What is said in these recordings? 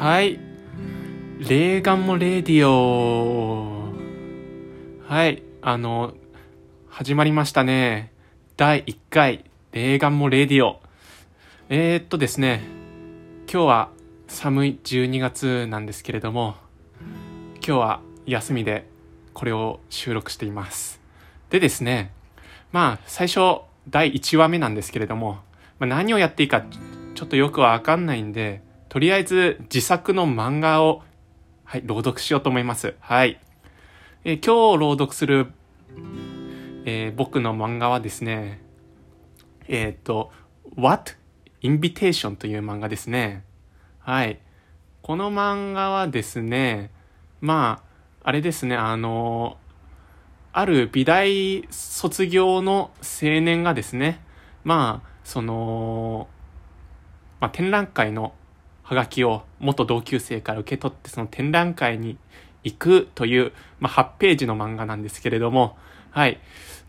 はい。レーガンもレディオ。はい。あの、始まりましたね。第1回、レーガンもレディオ。えー、っとですね、今日は寒い12月なんですけれども、今日は休みでこれを収録しています。でですね、まあ、最初、第1話目なんですけれども、まあ、何をやっていいかちょっとよくわかんないんで、とりあえず自作の漫画を、はい、朗読しようと思います。はい。えー今日朗読する、えー僕の漫画はですね、えっ、と、What Invitation という漫画ですね。はい。この漫画はですね、まあ、あれですね、あのある美大卒業の青年がですね、まあ、その、まあ、展覧会のハガキを元同級生から受け取ってその展覧会に行くという、まあ、8ページの漫画なんですけれども、はい。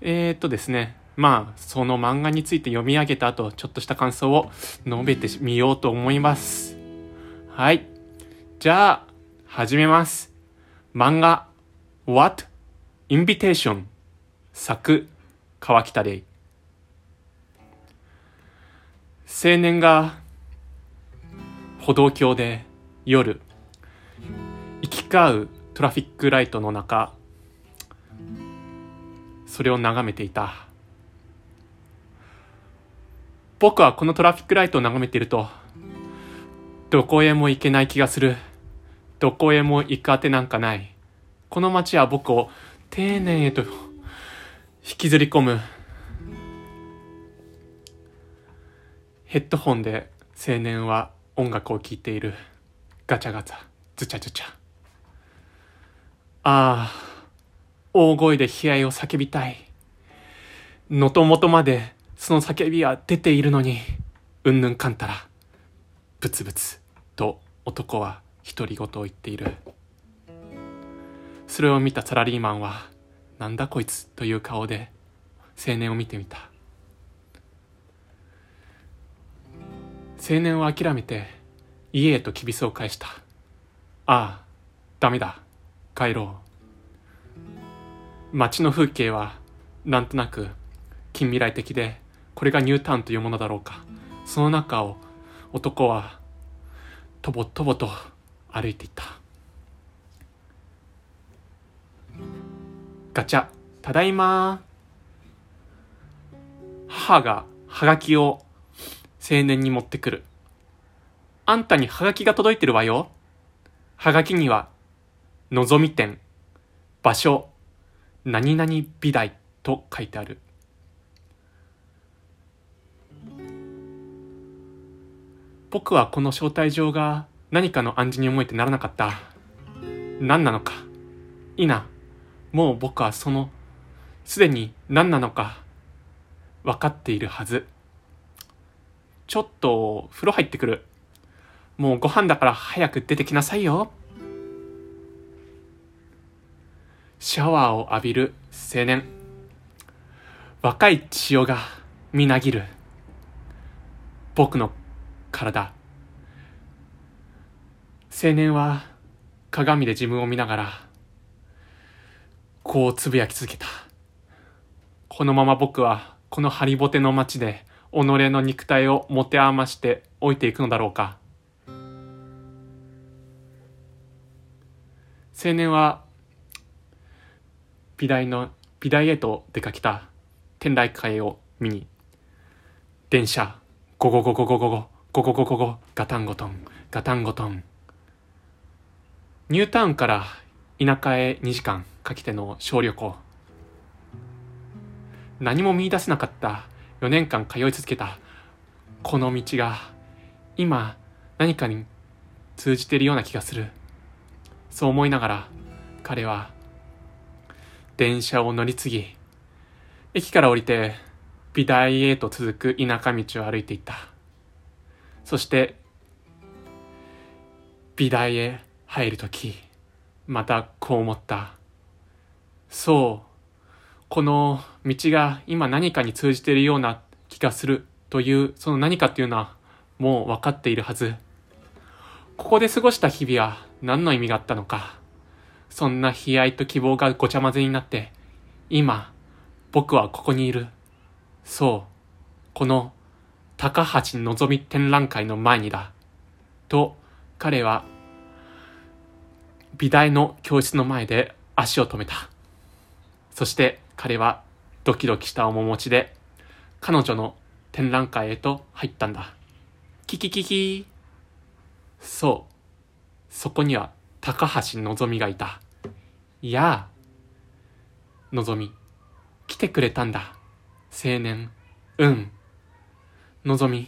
えー、っとですね、まあ、その漫画について読み上げた後、ちょっとした感想を述べてみようと思います。はい。じゃあ、始めます。漫画、What Invitation? 作、川北玲。青年が歩道橋で夜行き交うトラフィックライトの中それを眺めていた。僕はこのトラフィックライトを眺めているとどこへも行けない気がする。どこへも行く当てなんかない。この街は僕を丁寧へと引きずり込む。ヘッドホンで青年は音楽を聴いている。ガチャガチャ。ズチャズチャ。ああ大声で悲哀を叫びたい。のともとまでその叫びは出ているのにうんぬんかんたらブツブツと男は独り言を言っている。それを見たサラリーマンはなんだこいつという顔で青年を見てみた。青年は諦めて家へときびすを返した。ああ、ダメだ。帰ろう。街の風景はなんとなく近未来的で、これがニュータウンというものだろうか。その中を男はとぼとぼと歩いていった。ガチャ、ただいま母がはがきを青年に持ってくる。あんたにハガキが届いてるわよ。ハガキには、のぞみ店、場所、何々美大と書いてある。僕はこの招待状が何かの暗示に思えてならなかった。何なのか。いいな。もう僕はその、すでに何なのか、分かっているはず。ちょっと風呂入ってくる。もうご飯だから早く出てきなさいよ。シャワーを浴びる青年。若い血潮がみなぎる。僕の体。青年は鏡で自分を見ながら、こうつぶやき続けた。このまま僕はこのハリボテの街で己の肉体を持て余して置いていくのだろうか。青年は美大の美大へと出かけた。天来会を見に。電車。ゴゴゴゴゴゴゴ。ゴゴゴゴゴ。ガタンゴトン。ガタンゴトン。ニュータウンから田舎へ2時間かけての小旅行。何も見出せなかった。4年間通い続けたこの道が今何かに通じているような気がする。そう思いながら彼は電車を乗り継ぎ駅から降りて美大へと続く田舎道を歩いていった。そして美大へ入るときまたこう思った。そうこの道が今何かに通じているような気がするというその何かっていうのはもう分かっているはずここで過ごした日々は何の意味があったのか。そんな悲哀と希望がごちゃ混ぜになって、今、僕はここにいる。そう、この高橋のぞみ展覧会の前にだ。と、彼は美大の教室の前で足を止めた。そして彼はドキドキした面持ちで彼女の展覧会へと入ったんだ。キキキキそう。そこには高橋のぞみがいた。いやあ、のぞみ、来てくれたんだ。青年。うん。のぞみ。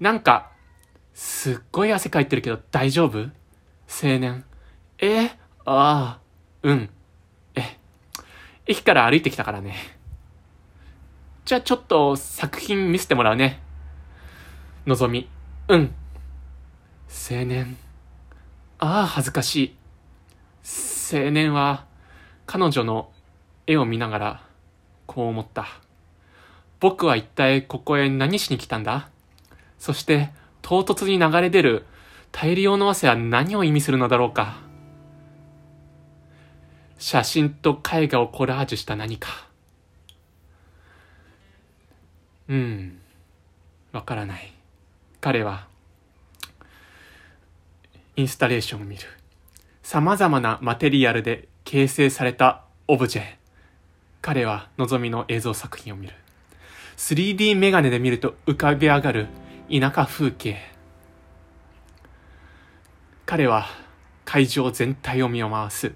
なんか、すっごい汗かいてるけど大丈夫？青年。えああ、うん。駅から歩いてきたからね。じゃあちょっと作品見せてもらうね。のぞみ。うん。青年。ああ、恥ずかしい。青年は、彼女の絵を見ながら、こう思った。僕は一体ここへ何しに来たんだ？そして、唐突に流れ出る大量の汗は何を意味するのだろうか？写真と絵画をコラージュした何か。うん。わからない。彼は、インスタレーションを見る。様々なマテリアルで形成されたオブジェ。彼は望みの映像作品を見る。3D メガネで見ると浮かび上がる田舎風景。彼は会場全体を見回す。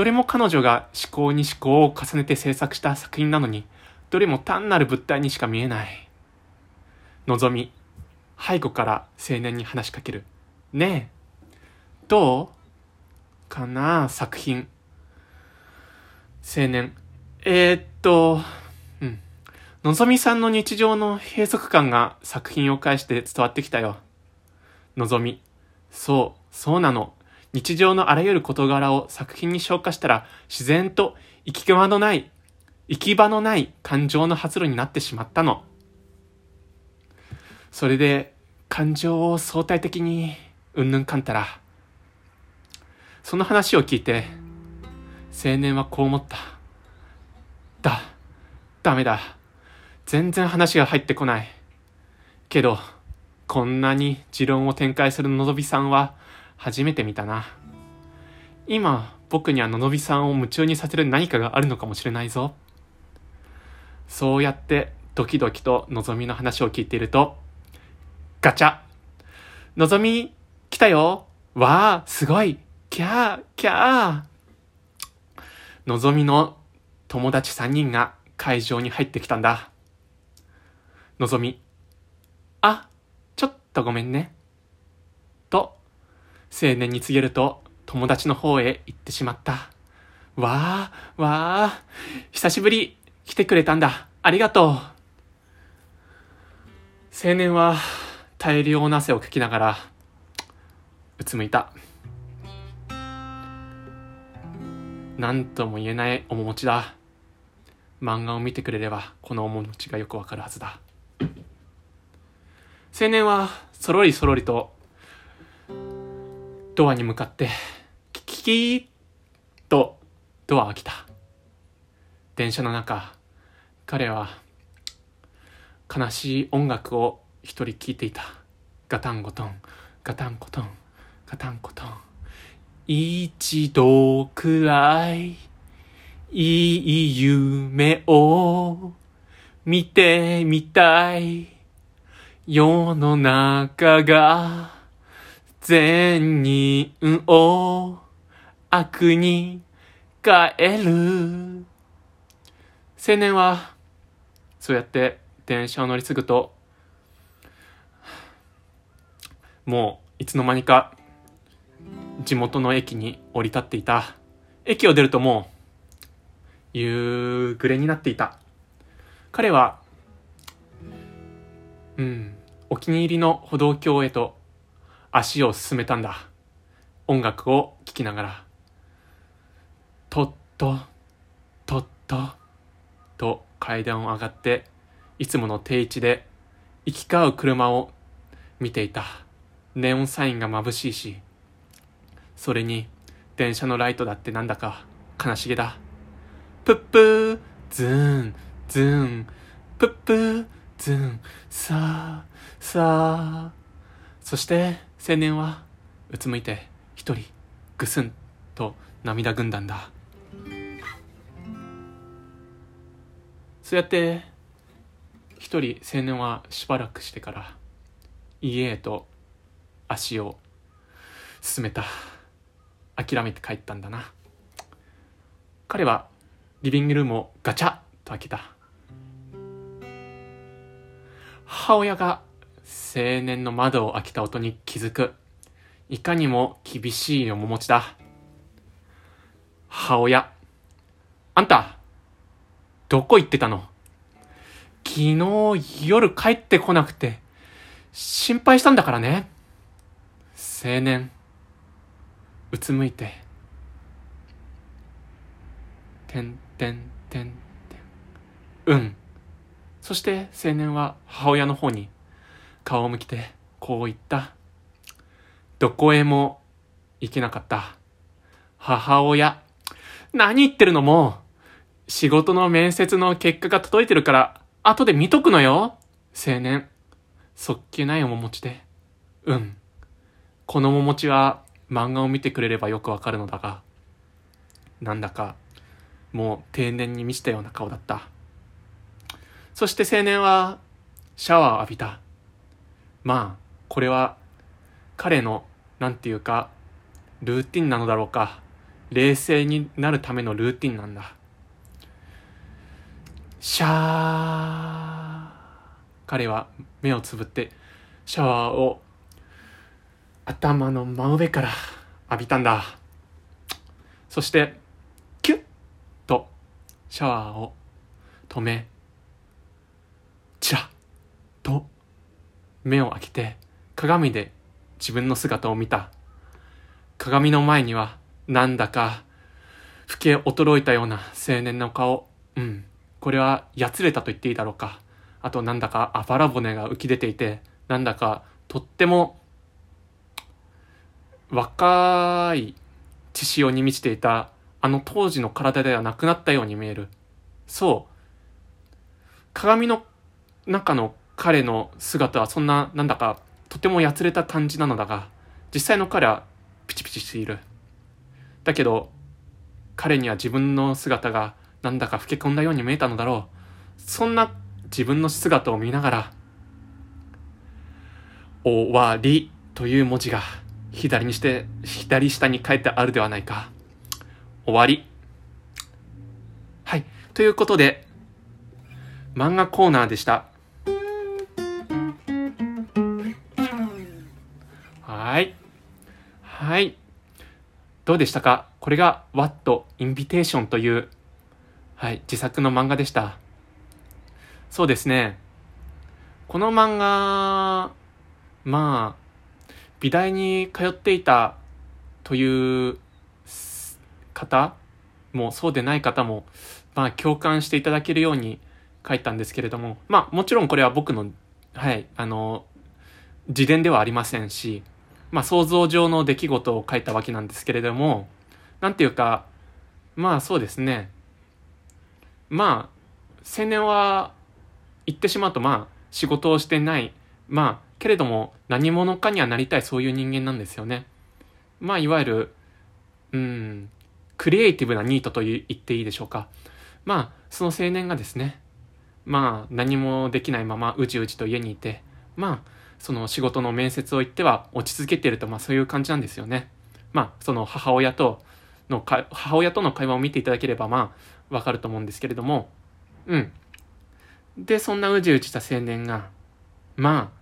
どれも彼女が思考に思考を重ねて制作した作品なのに、どれも単なる物体にしか見えない。のぞみ、背後から青年に話しかける。ねえ、どうかな作品。青年、えー、っと、うん。のぞみさんの日常の閉塞感が作品を介して伝わってきたよ。のぞみ、そう、そうなの。日常のあらゆる事柄を作品に消化したら自然と行き場のない、行き場のない感情の発露になってしまったの。それで感情を相対的にうんぬんかんたら。その話を聞いて青年はこう思った。だ、ダメだ。全然話が入ってこない。けど、こんなに持論を展開するのぞびさんは初めて見たな。今、僕にはののびさんを夢中にさせる何かがあるのかもしれないぞ。そうやってドキドキとのぞみの話を聞いていると、ガチャのぞみ、来たよわあ、すごいキャー、キャーのぞみの友達3人が会場に入ってきたんだ。のぞみ、あ、ちょっとごめんね。と青年に告げると友達の方へ行ってしまった。わあ、わあ、久しぶり、来てくれたんだ。ありがとう。青年は大量の汗をかきながら、うつむいた。何とも言えない面持ちだ。漫画を見てくれれば、この面持ちがよくわかるはずだ。青年は、そろりそろりとドアに向かって、キキキーとドア開けた。電車の中、彼は悲しい音楽を一人聴いていた。ガタンゴトン、ガタンゴトン、ガタンゴトン。一度くらい、いい夢を見てみたい。世の中が善人を悪に変える。青年は、そうやって電車を乗り継ぐと、もういつの間にか地元の駅に降り立っていた。駅を出るともう夕暮れになっていた。彼は、うん、お気に入りの歩道橋へと足を進めたんだ。音楽を聴きながら。とっと、とっと、と階段を上がって、いつもの定位置で行き交う車を見ていた。ネオンサインが眩しいし、それに、電車のライトだってなんだか悲しげだ。プップー、ズーン、ズーン、プップー、ズーン、さあ、さあ。そして青年はうつむいて一人ぐすんと涙ぐんだんだ。そうやって一人青年はしばらくしてから家へと足を進めた。諦めて帰ったんだな。彼はリビングルームをガチャッと開けた。母親が青年の窓を開けた音に気づくいかにも厳しい面持ちだ母親あんたどこ行ってたの？昨日夜帰ってこなくて心配したんだからね。青年、うつむいて、てんてんてんてん。うん。そして青年は母親の方に顔を向けてこう言った。どこへも行けなかった。母親。何言ってるのもう、仕事の面接の結果が届いてるから後で見とくのよ青年。そっけない面持ちで。うん。この面持ちは漫画を見てくれればよくわかるのだが、なんだか、もう定年に満ちたような顔だった。そして青年は、シャワーを浴びた。まあ、これは、彼の、なんていうか、ルーティンなのだろうか。冷静になるためのルーティンなんだ。シャー彼は目をつぶってシャワーを頭の真上から浴びたんだそしてキュッとシャワーを止めチラッと目を開けて鏡で自分の姿を見た鏡の前にはなんだか老け衰えたような青年の顔うんこれはやつれたと言っていいだろうか。あとなんだかあばら骨が浮き出ていて、なんだかとっても若い血潮に満ちていたあの当時の体ではなくなったように見える。そう。鏡の中の彼の姿はそんな、なんだかとてもやつれた感じなのだが、実際の彼はピチピチしている。だけど、彼には自分の姿がなんだか老け込んだように見えたのだろう。そんな自分の姿を見ながら、終わりという文字が左にして、左下に書いてあるではないか。終わり。はい。ということで、漫画コーナーでした。はい。どうでしたか？これが What Invitation というはい、自作の漫画でした。そうですね。この漫画、まあ、美大に通っていたという方もそうでない方も、まあ共感していただけるように書いたんですけれども、まあもちろんこれは僕の、はい、あの、自伝ではありませんし、まあ想像上の出来事を書いたわけなんですけれども、なんていうか、まあそうですね、まあ青年は言ってしまうとまあ仕事をしてない。まあけれども何者かにはなりたいそういう人間なんですよね。まあいわゆるうんクリエイティブなニートと言っていいでしょうか。まあその青年がですねまあ何もできないままうじうじと家にいてまあその仕事の面接を言っては落ち着けてるとまあそういう感じなんですよね。まあその母親とのか母親との会話を見ていただければまあわかると思うんですけれども。うん。でそんなうじうじした青年がまあ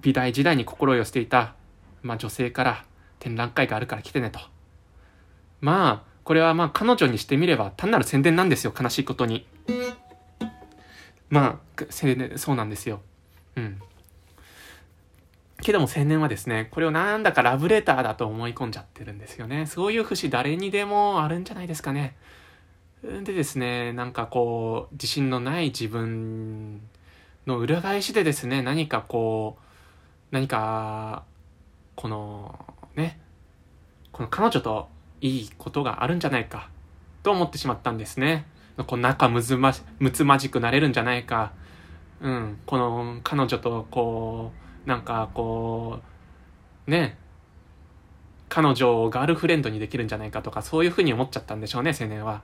美大時代に心を寄せていた、まあ、女性から展覧会があるから来てねと。まあこれはまあ彼女にしてみれば単なる宣伝なんですよ悲しいことに。まあ青年そうなんですようんけども青年はですね、これをなんだかラブレターだと思い込んじゃってるんですよね。そういう節誰にでもあるんじゃないですかね。でですね、なんかこう、自信のない自分の裏返しでですね、何かこう何か、この、ね、この彼女といいことがあるんじゃないか、と思ってしまったんですね。こう仲むずま、むつまじくなれるんじゃないか。うん、この彼女とこう、なんかこう、ね、彼女をガールフレンドにできるんじゃないかとか、そういうふうに思っちゃったんでしょうね、青年は。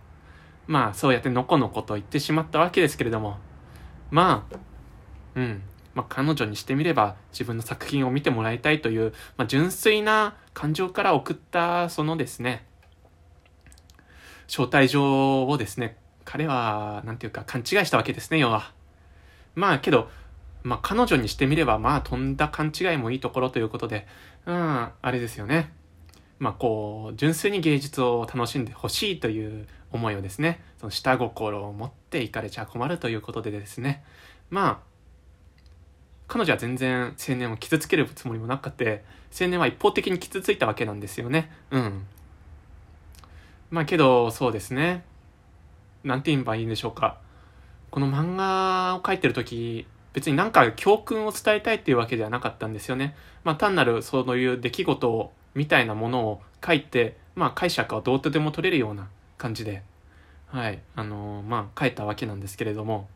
まあ、そうやってのこのこと言ってしまったわけですけれども。まあ、うん。まあ、彼女にしてみれば自分の作品を見てもらいたいという、まあ、純粋な感情から送ったそのですね、招待状をですね、彼は、なんていうか勘違いしたわけですね、要は。まあけど、まあ彼女にしてみれば、まあとんだ勘違いもいいところということで、うん、あれですよね。まあこう、純粋に芸術を楽しんでほしいという思いをですね、その下心を持っていかれちゃ困るということでですね、まあ、彼女は全然青年を傷つけるつもりもなくて、青年は一方的に傷ついたわけなんですよね。うん。まあけど、そうですね。なんて言えばいいんでしょうか。この漫画を描いてる時、別になんか教訓を伝えたいっていうわけではなかったんですよね。まあ単なるそういう出来事をみたいなものを書いて、まあ解釈はどうとでも取れるような感じで、はい、あのー、まあ書いたわけなんですけれども、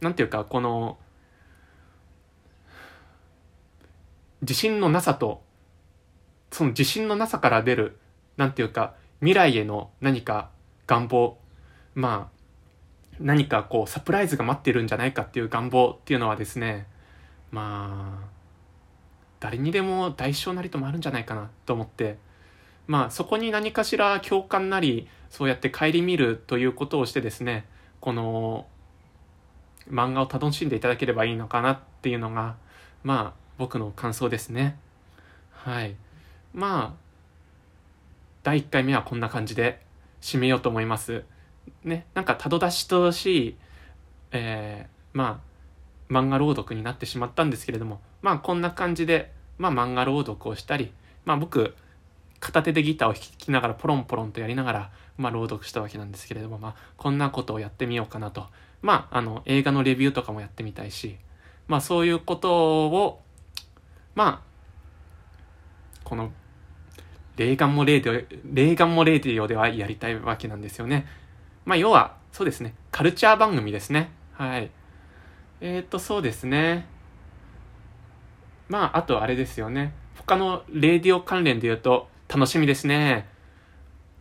なんていうか、この、自信のなさと、その自信のなさから出る、なんていうか、未来への何か願望、まあ、何かこうサプライズが待ってるんじゃないかっていう願望っていうのはですね、まあ、誰にでも代償なりともあるんじゃないかなと思って、まあそこに何かしら共感なり、そうやって顧みるということをしてですね、この漫画を楽しんでいただければいいのかなっていうのが、まあ僕の感想ですね。はい。まあ、第1回目はこんな感じで締めようと思います。ね、なんかたどたしとしい、えー、まあ、漫画朗読になってしまったんですけれども、まあこんな感じで、まあ漫画朗読をしたり、まあ僕、片手でギターを弾きながらポロンポロンとやりながら、まあ朗読したわけなんですけれども、まあこんなことをやってみようかなと。まああの映画のレビューとかもやってみたいし、まあそういうことを、まあ、この、レーガンもレーディオ、レーガンもレーディオではやりたいわけなんですよね。まあ、要は、そうですね。カルチャー番組ですね。はい。えっ、ー、と、そうですね。まあ、あとあれですよね。他のレディオ関連で言うと、楽しみですね。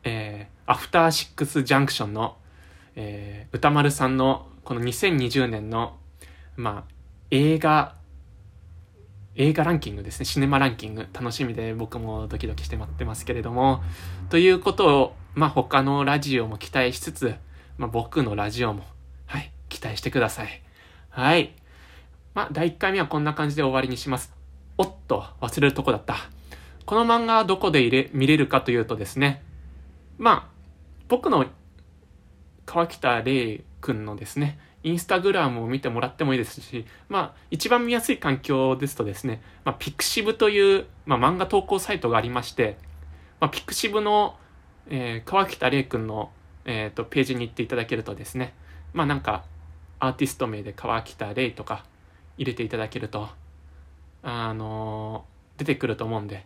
えー、アフターシックスジャンクションの、えー、歌丸さんの、この2020年の、まあ、映画、映画ランキングですね。シネマランキング。楽しみで僕もドキドキして待ってますけれども。ということをまあ他のラジオも期待しつつ、まあ僕のラジオも、はい、期待してください。はい。まあ第1回目はこんな感じで終わりにします。おっと、忘れるとこだった。この漫画はどこで入れ見れるかというとですね、まあ、僕の川北玲君のですね、インスタグラムを見てもらってもいいですし、まあ、一番見やすい環境ですとですね、まあ、ピクシブという、まあ、漫画投稿サイトがありまして、まあ、ピクシブのえー、川北玲君の、えーと、ページに行っていただけるとですね、まあなんか、アーティスト名で川北玲とか入れていただけると、あのー、出てくると思うんで、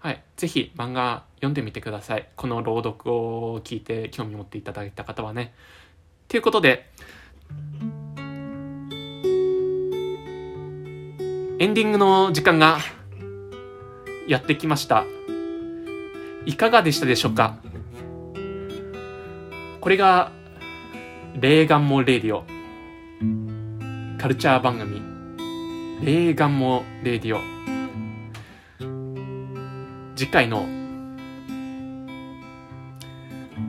はい。ぜひ漫画読んでみてください。この朗読を聞いて興味持っていただいた方はね。ということで、エンディングの時間がやってきました。いかがでしたでしょうか？これが、レーガンモレディオ。カルチャー番組。レーガンモレディオ。次回の、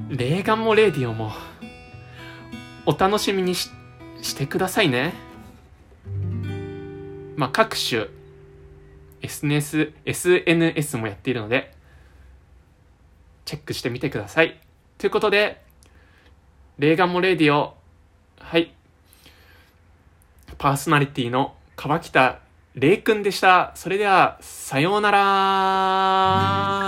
レーガンモレディオも、お楽しみにししてくださいね。まあ、各種、SNS、SNS もやっているので、チェックしてみてください。ということで、レーガンモレディオ、はい。パーソナリティの川北玲くんでした。それでは、さようなら